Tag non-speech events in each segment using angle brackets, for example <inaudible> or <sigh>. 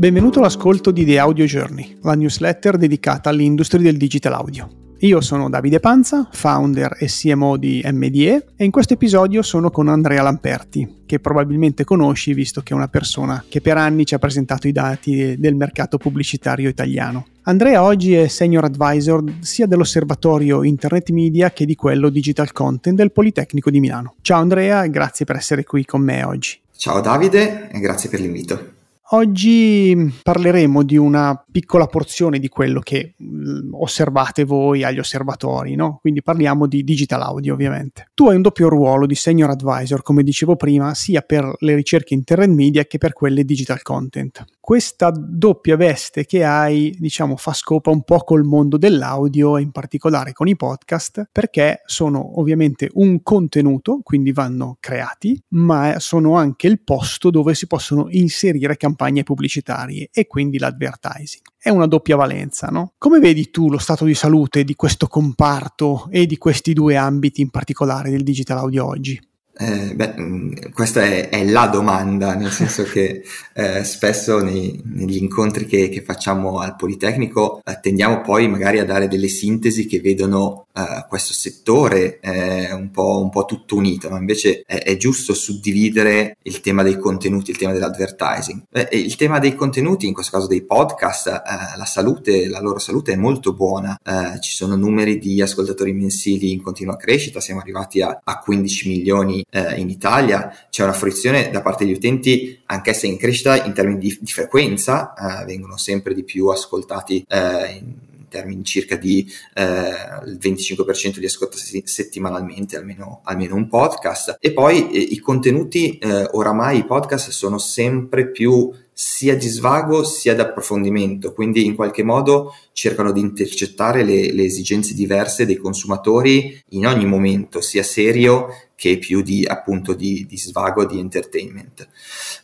Benvenuto all'ascolto di The Audio Journey, la newsletter dedicata all'industria del digital audio. Io sono Davide Panza, founder e CMO di MDE e in questo episodio sono con Andrea Lamperti, che probabilmente conosci visto che è una persona che per anni ci ha presentato i dati del mercato pubblicitario italiano. Andrea oggi è senior advisor sia dell'osservatorio Internet Media che di quello Digital Content del Politecnico di Milano. Ciao Andrea grazie per essere qui con me oggi. Ciao Davide e grazie per l'invito. Oggi parleremo di una piccola porzione di quello che mm, osservate voi agli osservatori, no? Quindi parliamo di digital audio, ovviamente. Tu hai un doppio ruolo di senior advisor, come dicevo prima, sia per le ricerche internet media che per quelle digital content. Questa doppia veste che hai, diciamo, fa scopa un po' col mondo dell'audio e in particolare con i podcast, perché sono ovviamente un contenuto, quindi vanno creati, ma sono anche il posto dove si possono inserire campagne campagne pubblicitarie e quindi l'advertising. È una doppia valenza, no? Come vedi tu lo stato di salute di questo comparto e di questi due ambiti in particolare del digital audio oggi? Eh, beh, mm, questa è, è, la domanda, nel senso che eh, spesso nei, negli incontri che, che, facciamo al Politecnico eh, tendiamo poi magari a dare delle sintesi che vedono eh, questo settore eh, un po', un, po', tutto unito, ma invece è, è, giusto suddividere il tema dei contenuti, il tema dell'advertising. il tema dei contenuti, in questo caso dei podcast, la salute, la loro salute è molto buona, ci sono numeri di ascoltatori mensili in continua crescita, siamo arrivati a, a 15 milioni eh, in Italia c'è una fruizione da parte degli utenti anch'essa in crescita in termini di, di frequenza, eh, vengono sempre di più ascoltati eh, in termini circa di eh, il 25% di ascolto settimanalmente, almeno, almeno, un podcast. E poi eh, i contenuti, eh, oramai i podcast sono sempre più sia di svago sia di approfondimento, quindi in qualche modo cercano di intercettare le, le esigenze diverse dei consumatori in ogni momento, sia serio che più di appunto di, di svago, di entertainment.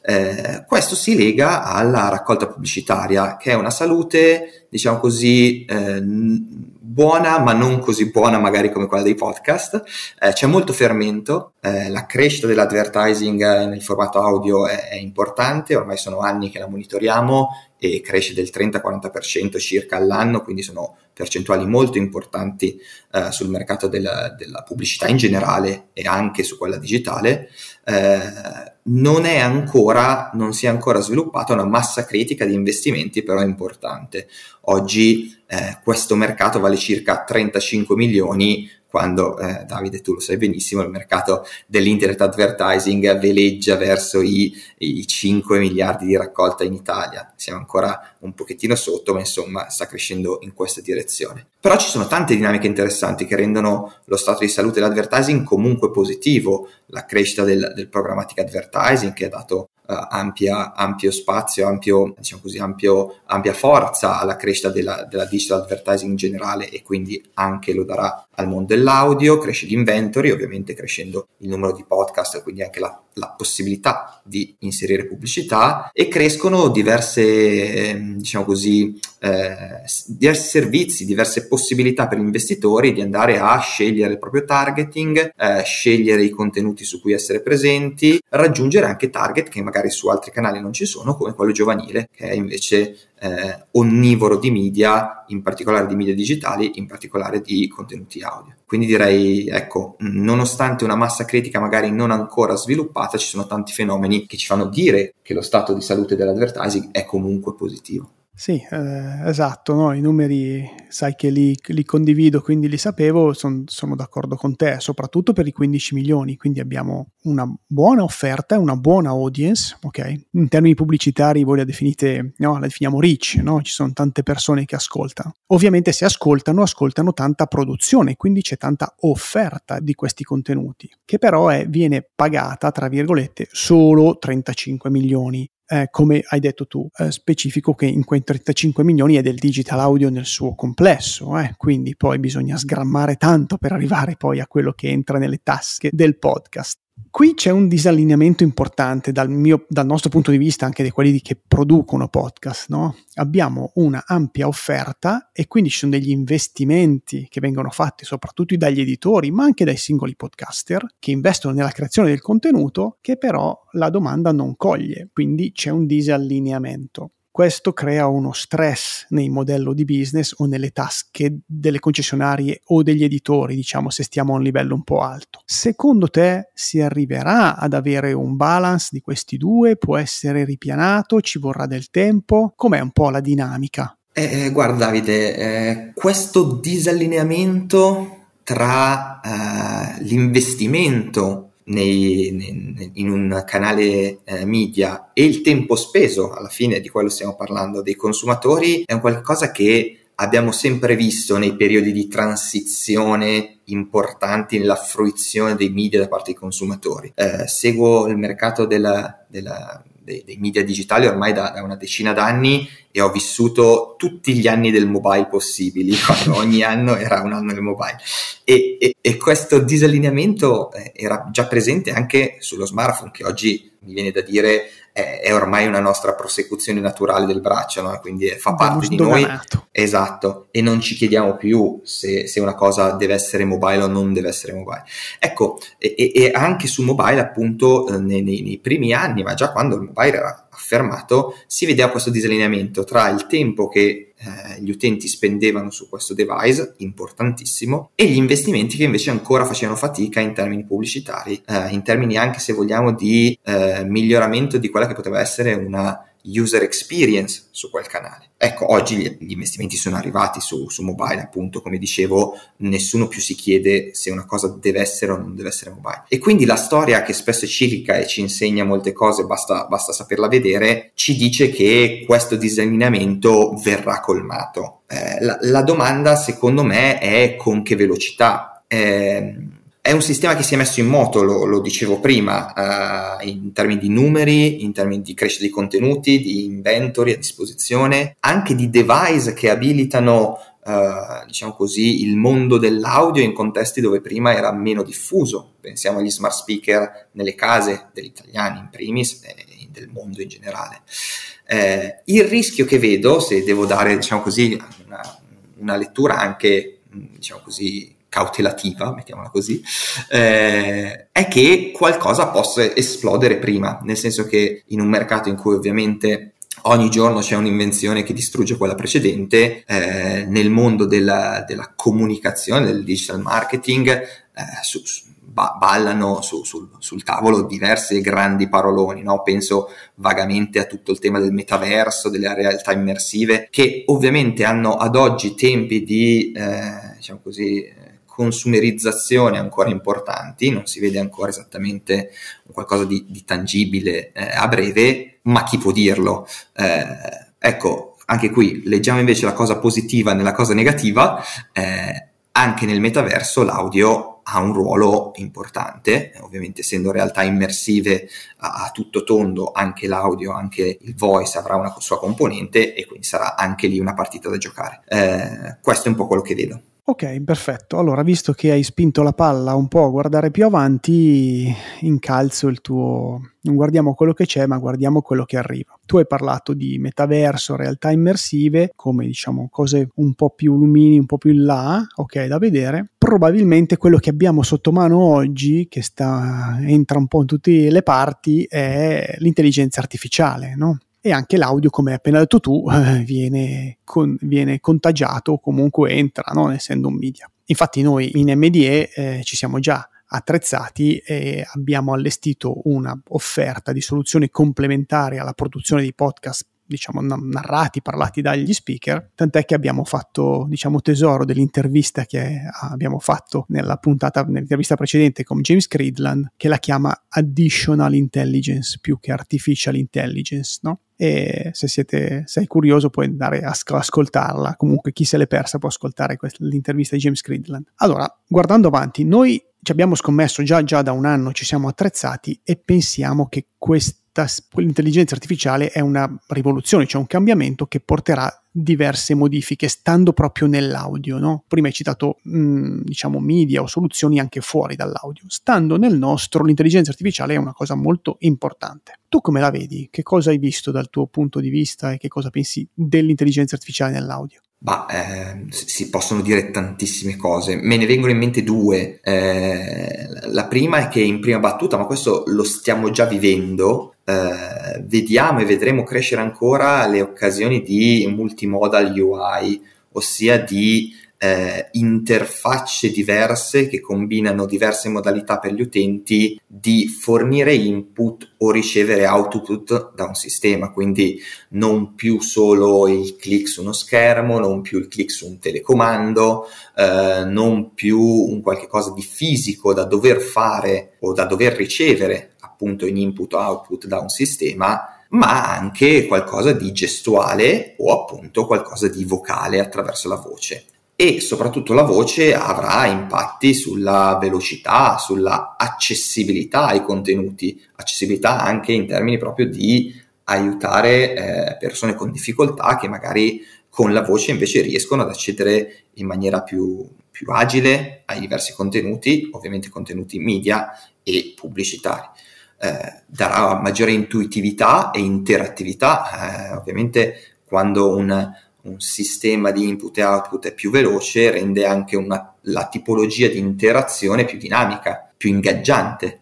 Eh, questo si lega alla raccolta pubblicitaria, che è una salute, diciamo così, eh, buona ma non così buona magari come quella dei podcast. Eh, c'è molto fermento, eh, la crescita dell'advertising nel formato audio è, è, importante, ormai sono anni che la monitoriamo e cresce del 30-40% circa all'anno, quindi sono percentuali molto importanti eh, sul mercato della, della, pubblicità in generale e anche su quella digitale. Eh, non è ancora, non si è ancora sviluppata una massa critica di investimenti, però è importante. Oggi eh, questo mercato vale circa 35 milioni quando eh, Davide tu lo sai benissimo il mercato dell'internet advertising veleggia verso i, i, 5 miliardi di raccolta in Italia. Siamo ancora un pochettino sotto ma insomma sta crescendo in questa direzione. Però ci sono tante dinamiche interessanti che rendono lo stato di salute dell'advertising comunque positivo. La crescita del, del programmatic advertising che ha dato ampia, ampio spazio, ampio, diciamo così, ampio, ampia forza alla crescita della, della, digital advertising in generale e quindi anche lo darà al mondo dell'audio, cresce l'inventory, ovviamente crescendo il numero di podcast, quindi anche la, la possibilità di inserire pubblicità e crescono diverse, ehm, diciamo così, eh, diversi servizi, diverse possibilità per gli investitori di andare a scegliere il proprio targeting, eh, scegliere i contenuti su cui essere presenti, raggiungere anche target che magari su altri canali non ci sono, come quello giovanile, che è invece eh, onnivoro di media, in particolare di media digitali, in particolare di contenuti audio. Quindi direi, ecco, nonostante una massa critica magari non ancora sviluppata, ci sono tanti fenomeni che ci fanno dire che lo stato di salute dell'advertising è comunque positivo. Sì, eh, esatto, no? i numeri sai che li, li condivido, quindi li sapevo, son, sono d'accordo con te, soprattutto per i 15 milioni, quindi abbiamo una buona offerta, una buona audience, ok? In termini pubblicitari voi la definite, no, la definiamo rich, no? Ci sono tante persone che ascoltano. Ovviamente se ascoltano, ascoltano tanta produzione, quindi c'è tanta offerta di questi contenuti, che però è, viene pagata, tra virgolette, solo 35 milioni eh, come hai detto tu, eh, specifico che in quei 35 milioni è del digital audio nel suo complesso, eh? quindi poi bisogna sgrammare tanto per arrivare poi a quello che entra nelle tasche del podcast. Qui c'è un disallineamento importante dal, mio, dal, nostro punto di vista, anche di quelli che producono podcast. No? Abbiamo una ampia offerta e quindi ci sono degli investimenti che vengono fatti soprattutto dagli editori, ma anche dai singoli podcaster che investono nella creazione del contenuto che però la domanda non coglie, quindi c'è un disallineamento. Questo crea uno stress nei modelli di business o nelle tasche delle concessionarie o degli editori, diciamo se stiamo a un livello un po' alto. Secondo te si arriverà ad avere un balance di questi due? Può essere ripianato? Ci vorrà del tempo? Com'è un po' la dinamica? Eh, eh guarda Davide, eh, questo disallineamento tra eh, l'investimento nei, nei, in un canale eh, media e il tempo speso, alla fine di quello stiamo parlando, dei consumatori, è un qualcosa che abbiamo sempre visto nei periodi di transizione importanti nella fruizione dei media da parte dei consumatori. Eh, seguo il mercato della, della dei, dei media digitali ormai da, da, una decina d'anni e ho vissuto tutti gli anni del mobile possibili, <laughs> ogni anno era un anno del mobile. E, e, e questo disallineamento eh, era già presente anche sullo smartphone, che oggi mi viene da dire è, è ormai una nostra prosecuzione naturale del braccio, no? quindi fa parte di noi. Esatto, e non ci chiediamo più se, se, una cosa deve essere mobile o non deve essere mobile. Ecco, e, e anche su mobile appunto eh, nei, nei, nei primi anni, ma già quando il mobile era affermato, si vedeva questo disallineamento tra il tempo che eh, gli utenti spendevano su questo device, importantissimo, e gli investimenti che invece ancora facevano fatica in termini pubblicitari, eh, in termini anche se vogliamo di eh, miglioramento di quella che poteva essere una user experience su quel canale. Ecco, oggi gli, investimenti sono arrivati su, su, mobile, appunto, come dicevo, nessuno più si chiede se una cosa deve essere o non deve essere mobile. E quindi la storia che spesso è ciclica e ci insegna molte cose, basta, basta saperla vedere, ci dice che questo disallineamento verrà colmato. Eh, la, la, domanda, secondo me, è con che velocità. Eh, è un sistema che si è messo in moto, lo, lo dicevo prima, uh, in termini di numeri, in termini di crescita di contenuti, di inventory a disposizione, anche di device che abilitano, uh, diciamo così, il mondo dell'audio in contesti dove prima era meno diffuso. Pensiamo agli smart speaker nelle case degli italiani in primis e del mondo in generale. Eh, il rischio che vedo, se devo dare, diciamo così, una, una lettura anche, diciamo così, cautelativa, mettiamola così, eh, è che qualcosa possa esplodere prima, nel senso che in un mercato in cui ovviamente ogni giorno c'è un'invenzione che distrugge quella precedente, eh, nel mondo della, della, comunicazione, del digital marketing, eh, su, su, ballano su, sul, tavolo diversi grandi paroloni, no? penso vagamente a tutto il tema del metaverso, delle realtà immersive, che ovviamente hanno ad oggi tempi di, eh, diciamo così, consumerizzazione ancora importanti, non si vede ancora esattamente qualcosa di, di tangibile eh, a breve, ma chi può dirlo? Eh, ecco, anche qui leggiamo invece la cosa positiva nella cosa negativa, eh, anche nel metaverso l'audio ha un ruolo importante, ovviamente essendo realtà immersive a, a, tutto tondo, anche l'audio, anche il voice avrà una sua componente e quindi sarà anche lì una partita da giocare. Eh, questo è un po' quello che vedo. Ok, perfetto. Allora, visto che hai spinto la palla un po' a guardare più avanti, incalzo il tuo... Non guardiamo quello che c'è, ma guardiamo quello che arriva. Tu hai parlato di metaverso, realtà immersive, come diciamo cose un po' più lumini, un po' più in là, ok, da vedere. Probabilmente quello che abbiamo sotto mano oggi, che sta, entra un po' in tutte le parti, è l'intelligenza artificiale, no? E anche l'audio, come hai appena detto tu, <laughs> viene, con, viene, contagiato o comunque entra, no? essendo un media. Infatti noi in MDE eh, ci siamo già attrezzati e abbiamo allestito una offerta di soluzioni complementari alla produzione di podcast diciamo narrati, parlati dagli speaker, tant'è che abbiamo fatto diciamo tesoro dell'intervista che abbiamo fatto nella puntata, nell'intervista precedente con James Creedland, che la chiama Additional Intelligence più che Artificial Intelligence, no? e se siete sei curioso puoi andare a ascoltarla comunque chi se l'è persa può ascoltare questa, l'intervista di James Creedland allora guardando avanti noi ci abbiamo scommesso già, già da un anno ci siamo attrezzati e pensiamo che questa l'intelligenza artificiale è una rivoluzione, cioè un cambiamento che porterà diverse modifiche stando proprio nell'audio. No? Prima hai citato mh, mm, diciamo media o soluzioni anche fuori dall'audio. Stando nel nostro, l'intelligenza artificiale è una cosa molto importante. Tu come la vedi? Che cosa hai visto dal tuo punto di vista e che cosa pensi dell'intelligenza artificiale nell'audio? Bah, eh, si possono dire tantissime cose, me ne vengono in mente due. Eh, la prima è che in prima battuta, ma questo lo stiamo già vivendo, eh, vediamo e vedremo crescere ancora le occasioni di multimodal UI, ossia di eh, interfacce diverse che combinano diverse modalità per gli utenti di fornire input o ricevere output da un sistema, quindi non più solo il click su uno schermo, non più il click su un telecomando, eh, non più un qualche cosa di fisico da dover fare o da dover ricevere appunto in input o output da un sistema, ma anche qualcosa di gestuale o appunto qualcosa di vocale attraverso la voce e soprattutto la voce avrà impatti sulla velocità, sulla accessibilità ai contenuti, accessibilità anche in termini proprio di aiutare eh, persone con difficoltà che magari con la voce invece riescono ad accedere in maniera più, più agile ai diversi contenuti, ovviamente contenuti media e pubblicitari. Eh, darà maggiore intuitività e interattività, eh, ovviamente quando un, un sistema di input e output è più veloce, rende anche una, la tipologia di interazione più dinamica, più ingaggiante,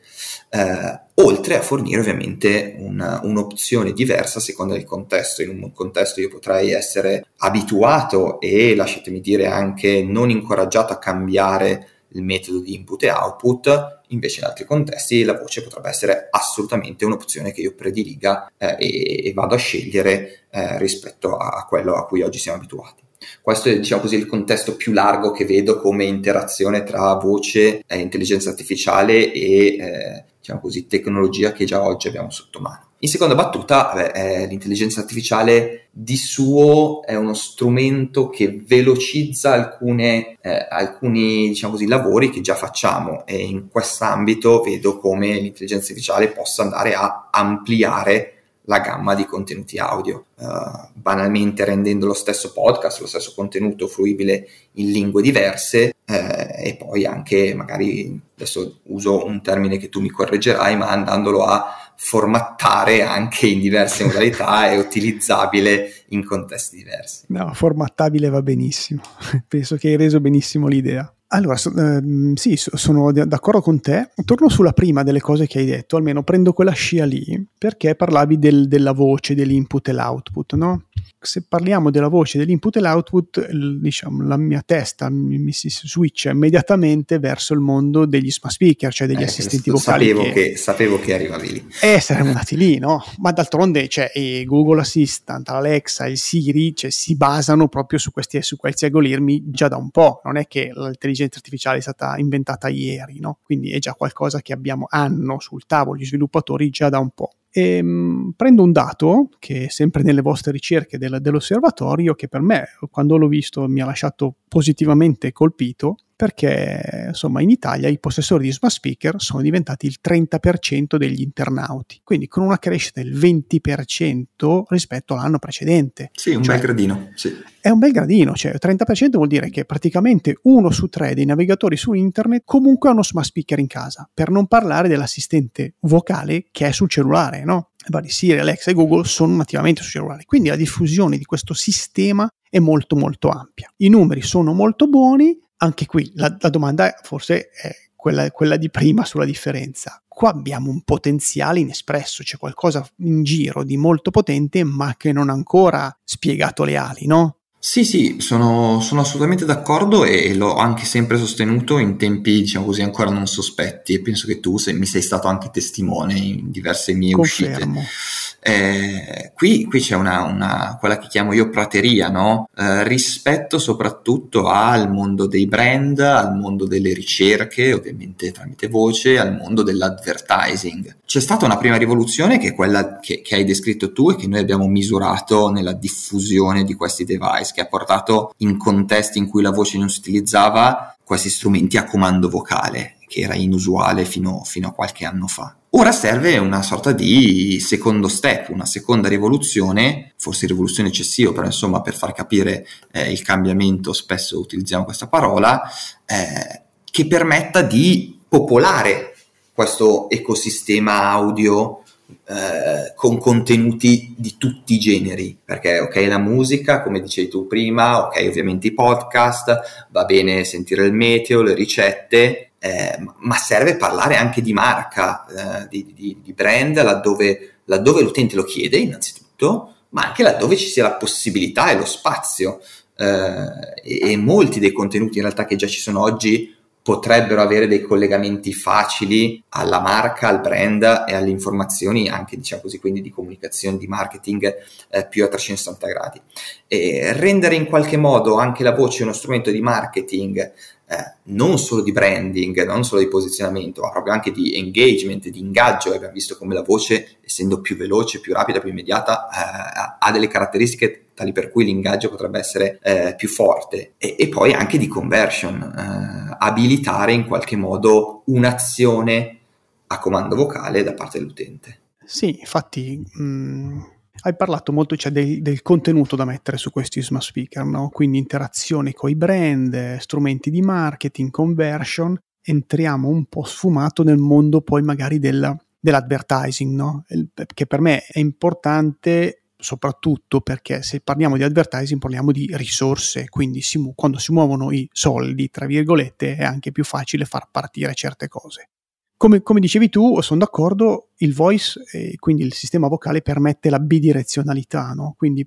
eh, oltre a fornire ovviamente una, un'opzione diversa a seconda del contesto. In un contesto io potrei essere abituato e, lasciatemi dire, anche non incoraggiato a cambiare il metodo di input e output, invece in altri contesti la voce potrebbe essere assolutamente un'opzione che io prediliga eh, e, e, vado a scegliere eh, rispetto a quello a cui oggi siamo abituati. Questo è diciamo così, il contesto più largo che vedo come interazione tra voce, eh, intelligenza artificiale e eh, diciamo così, tecnologia che già oggi abbiamo sotto mano. In seconda battuta, beh, l'intelligenza artificiale di suo è uno strumento che velocizza alcune, eh, alcuni diciamo così, lavori che già facciamo e in quest'ambito vedo come l'intelligenza artificiale possa andare a ampliare la gamma di contenuti audio, uh, banalmente rendendo lo stesso podcast, lo stesso contenuto fruibile in lingue diverse eh, e poi anche magari, adesso uso un termine che tu mi correggerai, ma andandolo a formattare anche in diverse <laughs> modalità e utilizzabile in contesti diversi. No, formattabile va benissimo, <laughs> penso che hai reso benissimo l'idea. Allora, so, ehm, sì, sono d'accordo con te. Torno sulla prima delle cose che hai detto, almeno prendo quella scia lì, perché parlavi del, della voce, dell'input e l'output, no? Se parliamo della voce, dell'input e l'output, diciamo, la mia testa mi, mi, si switcha immediatamente verso il mondo degli smart speaker, cioè degli eh, assistenti vocali. Sapevo che, che, sapevo che arrivavi lì. Eh, saremmo andati lì, no? Ma d'altronde, cioè, Google Assistant, Alexa, il Siri, cioè, si basano proprio su questi, su questi algoritmi già da un po'. Non è che l'intelligenza l'intelligenza artificiale è stata inventata ieri, no? quindi è già qualcosa che abbiamo, hanno sul tavolo gli sviluppatori già da un po'. E, ehm, prendo un dato che è sempre nelle vostre ricerche del, dell'osservatorio, che per me, quando l'ho visto, mi ha lasciato positivamente colpito, perché insomma in Italia i possessori di smart speaker sono diventati il 30% degli internauti, quindi con una crescita del 20% rispetto all'anno precedente. Sì, un cioè, bel gradino. Sì. È un bel gradino, cioè 30% vuol dire che praticamente uno su tre dei navigatori su internet comunque ha uno smart speaker in casa, per non parlare dell'assistente vocale che è sul cellulare, no? Vari Siri, Alexa e Google sono nativamente sul cellulare, quindi la diffusione di questo sistema è molto molto ampia. I numeri sono molto buoni, anche qui la, la domanda forse è quella, quella, di prima sulla differenza. Qua abbiamo un potenziale inespresso, c'è qualcosa in giro di molto potente ma che non ha ancora spiegato le ali, no? Sì, sì, sono, sono, assolutamente d'accordo e l'ho anche sempre sostenuto in tempi, diciamo così, ancora non sospetti e penso che tu sei, mi sei stato anche testimone in diverse mie Confermo. uscite. Eh, qui, qui, c'è una, una, quella che chiamo io prateria, no? eh, rispetto soprattutto al mondo dei brand, al mondo delle ricerche, ovviamente tramite voce, al mondo dell'advertising. C'è stata una prima rivoluzione che è quella che, che hai descritto tu e che noi abbiamo misurato nella diffusione di questi device, che ha portato in contesti in cui la voce non si utilizzava questi strumenti a comando vocale, che era inusuale fino, fino a qualche anno fa. Ora serve una sorta di secondo step, una seconda rivoluzione, forse rivoluzione eccessiva, però insomma per far capire eh, il cambiamento spesso utilizziamo questa parola, eh, che permetta di popolare questo ecosistema audio eh, con contenuti di tutti i generi, perché ok la musica, come dicevi tu prima, ok ovviamente i podcast, va bene sentire il meteo, le ricette, eh, ma serve parlare anche di marca, eh, di, di, di, brand, laddove laddove l'utente lo chiede innanzitutto, ma anche laddove ci sia la possibilità e lo spazio. Eh, e, e molti dei contenuti in realtà che già ci sono oggi potrebbero avere dei collegamenti facili alla marca, al brand e alle informazioni anche diciamo così quindi di comunicazione, di marketing eh, più a 360 gradi. E rendere in qualche modo anche la voce uno strumento di marketing eh, non solo di branding, non solo di posizionamento, ma proprio anche di engagement, di ingaggio. Abbiamo visto come la voce, essendo più veloce, più rapida, più immediata, eh, ha delle caratteristiche tali per cui l'ingaggio potrebbe essere eh, più forte. E, e, poi anche di conversion, eh, abilitare in qualche modo un'azione a comando vocale da parte dell'utente. Sì, infatti. Mh mm, hai parlato molto cioè, del, del, contenuto da mettere su questi smart speaker, no? quindi interazione con i brand, strumenti di marketing, conversion. Entriamo un po' sfumato nel mondo poi magari del, dell'advertising, no? che per me è importante soprattutto perché se parliamo di advertising parliamo di risorse, quindi si mu- quando si muovono i soldi, tra virgolette, è anche più facile far partire certe cose. Come, come, dicevi tu, sono d'accordo, il voice, eh, quindi il sistema vocale, permette la bidirezionalità, no? quindi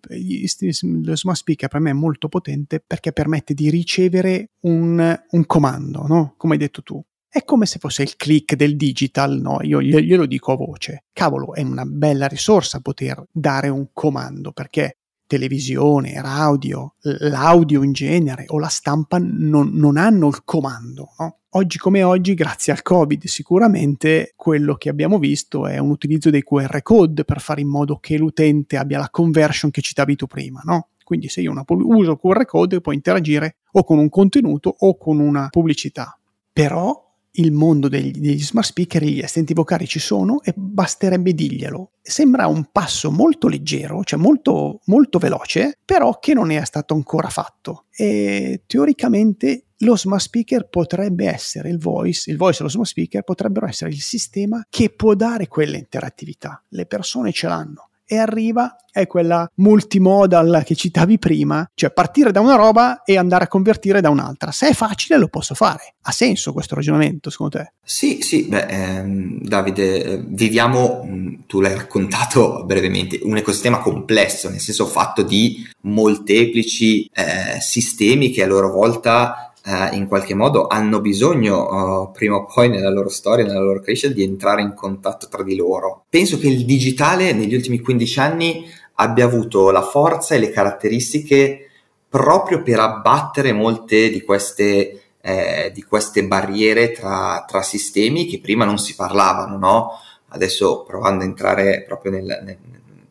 lo smart speaker per me è molto potente perché permette di ricevere un, un comando, no? come hai detto tu. È come se fosse il click del digital, no? Io glielo dico a voce. Cavolo, è una bella risorsa poter dare un comando perché televisione, radio, l'audio in genere o la stampa non, non hanno il comando. No? Oggi come oggi, grazie al Covid, sicuramente quello che abbiamo visto è un utilizzo dei QR code per fare in modo che l'utente abbia la conversion che citavi tu prima, no? Quindi se io una, uso QR code può interagire o con un contenuto o con una pubblicità. Però il mondo degli, degli, smart speaker, gli assistenti vocali ci sono e basterebbe dirglielo. Sembra un passo molto leggero, cioè molto, molto veloce, però che non è stato ancora fatto. E teoricamente lo smart speaker potrebbe essere il voice, il voice e lo smart speaker potrebbero essere il sistema che può dare quella interattività. Le persone ce l'hanno e arriva è quella multimodal che citavi prima, cioè partire da una roba e andare a convertire da un'altra. Se è facile lo posso fare. Ha senso questo ragionamento secondo te? Sì, sì, beh, ehm, Davide, eh, viviamo, mm, tu l'hai raccontato brevemente, un ecosistema complesso, nel senso fatto di molteplici eh, sistemi che a loro volta eh, in qualche modo hanno bisogno uh, prima o poi nella loro storia, nella loro crescita, di entrare in contatto tra di loro. Penso che il digitale negli ultimi 15 anni abbia avuto la forza e le caratteristiche proprio per abbattere molte di queste, eh, di queste barriere tra, tra, sistemi che prima non si parlavano, no? Adesso provando a entrare proprio nel, nel,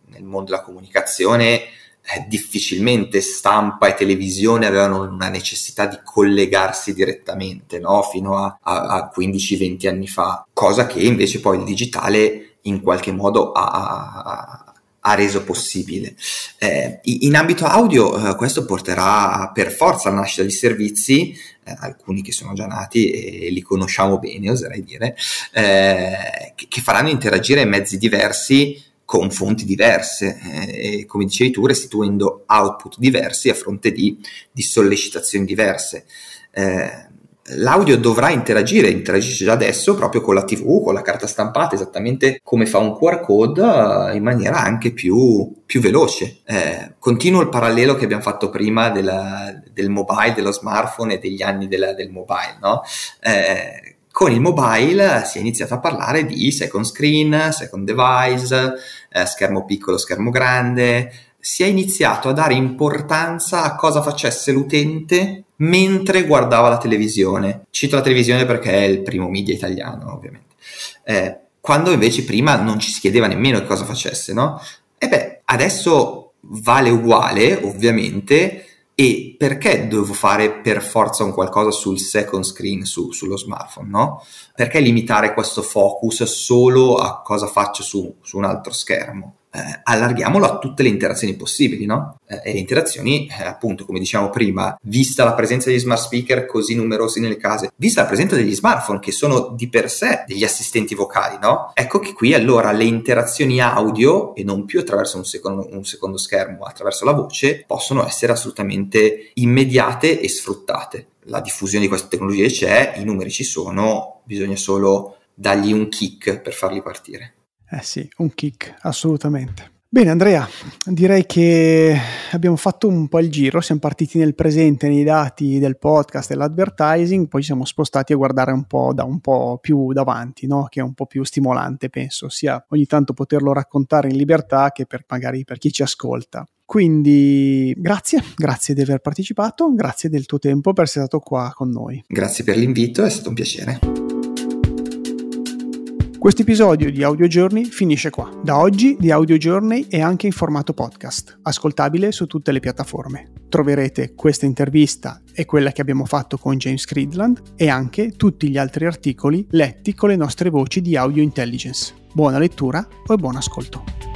nel mondo della comunicazione, eh, difficilmente stampa e televisione avevano una necessità di collegarsi direttamente no? fino a, a, a 15-20 anni fa, cosa che invece poi il digitale in qualche modo ha, ha reso possibile. Eh, in ambito audio eh, questo porterà per forza alla nascita di servizi, eh, alcuni che sono già nati e li conosciamo bene, oserei dire, eh, che, che faranno interagire mezzi diversi con fonti diverse eh, e come dicevi tu restituendo output diversi a fronte di, di sollecitazioni diverse. Eh, l'audio dovrà interagire, interagisce già adesso proprio con la TV, con la carta stampata, esattamente come fa un QR code eh, in maniera anche più, più veloce. Eh, continuo il parallelo che abbiamo fatto prima della, del mobile, dello smartphone e degli anni della, del mobile, no? Eh, con il mobile si è iniziato a parlare di second screen, second device, eh, schermo piccolo, schermo grande. Si è iniziato a dare importanza a cosa facesse l'utente mentre guardava la televisione. Cito la televisione perché è il primo media italiano, ovviamente. Eh, quando invece prima non ci si chiedeva nemmeno che cosa facesse, no? E beh, adesso vale uguale, ovviamente, e perché devo fare per forza un qualcosa sul second screen, su, sullo smartphone, no? Perché limitare questo focus solo a cosa faccio su, su un altro schermo? Eh, allarghiamolo a tutte le interazioni possibili, no? Eh, e le interazioni, eh, appunto, come dicevamo prima, vista la presenza degli smart speaker così numerosi nelle case, vista la presenza degli smartphone che sono di per sé degli assistenti vocali, no? Ecco che qui allora le interazioni audio, e non più attraverso un secondo, un secondo schermo, attraverso la voce, possono essere assolutamente immediate e sfruttate. La diffusione di queste tecnologie c'è, i numeri ci sono, bisogna solo dargli un kick per farli partire. Eh sì, un kick, assolutamente. Bene Andrea, direi che abbiamo fatto un po' il giro, siamo partiti nel presente nei dati del podcast e dell'advertising, poi ci siamo spostati a guardare un po' da un po' più davanti, no? che è un po' più stimolante penso, sia ogni tanto poterlo raccontare in libertà che per, magari per chi ci ascolta. Quindi grazie, grazie di aver partecipato, grazie del tuo tempo per essere stato qua con noi. Grazie per l'invito, è stato un piacere. Questo episodio di Audio Journey finisce qua. Da oggi The Audio Journey è anche in formato podcast, ascoltabile su tutte le piattaforme. Troverete questa intervista e quella che abbiamo fatto con James Creedland e anche tutti gli altri articoli letti con le nostre voci di Audio Intelligence. Buona lettura e buon ascolto.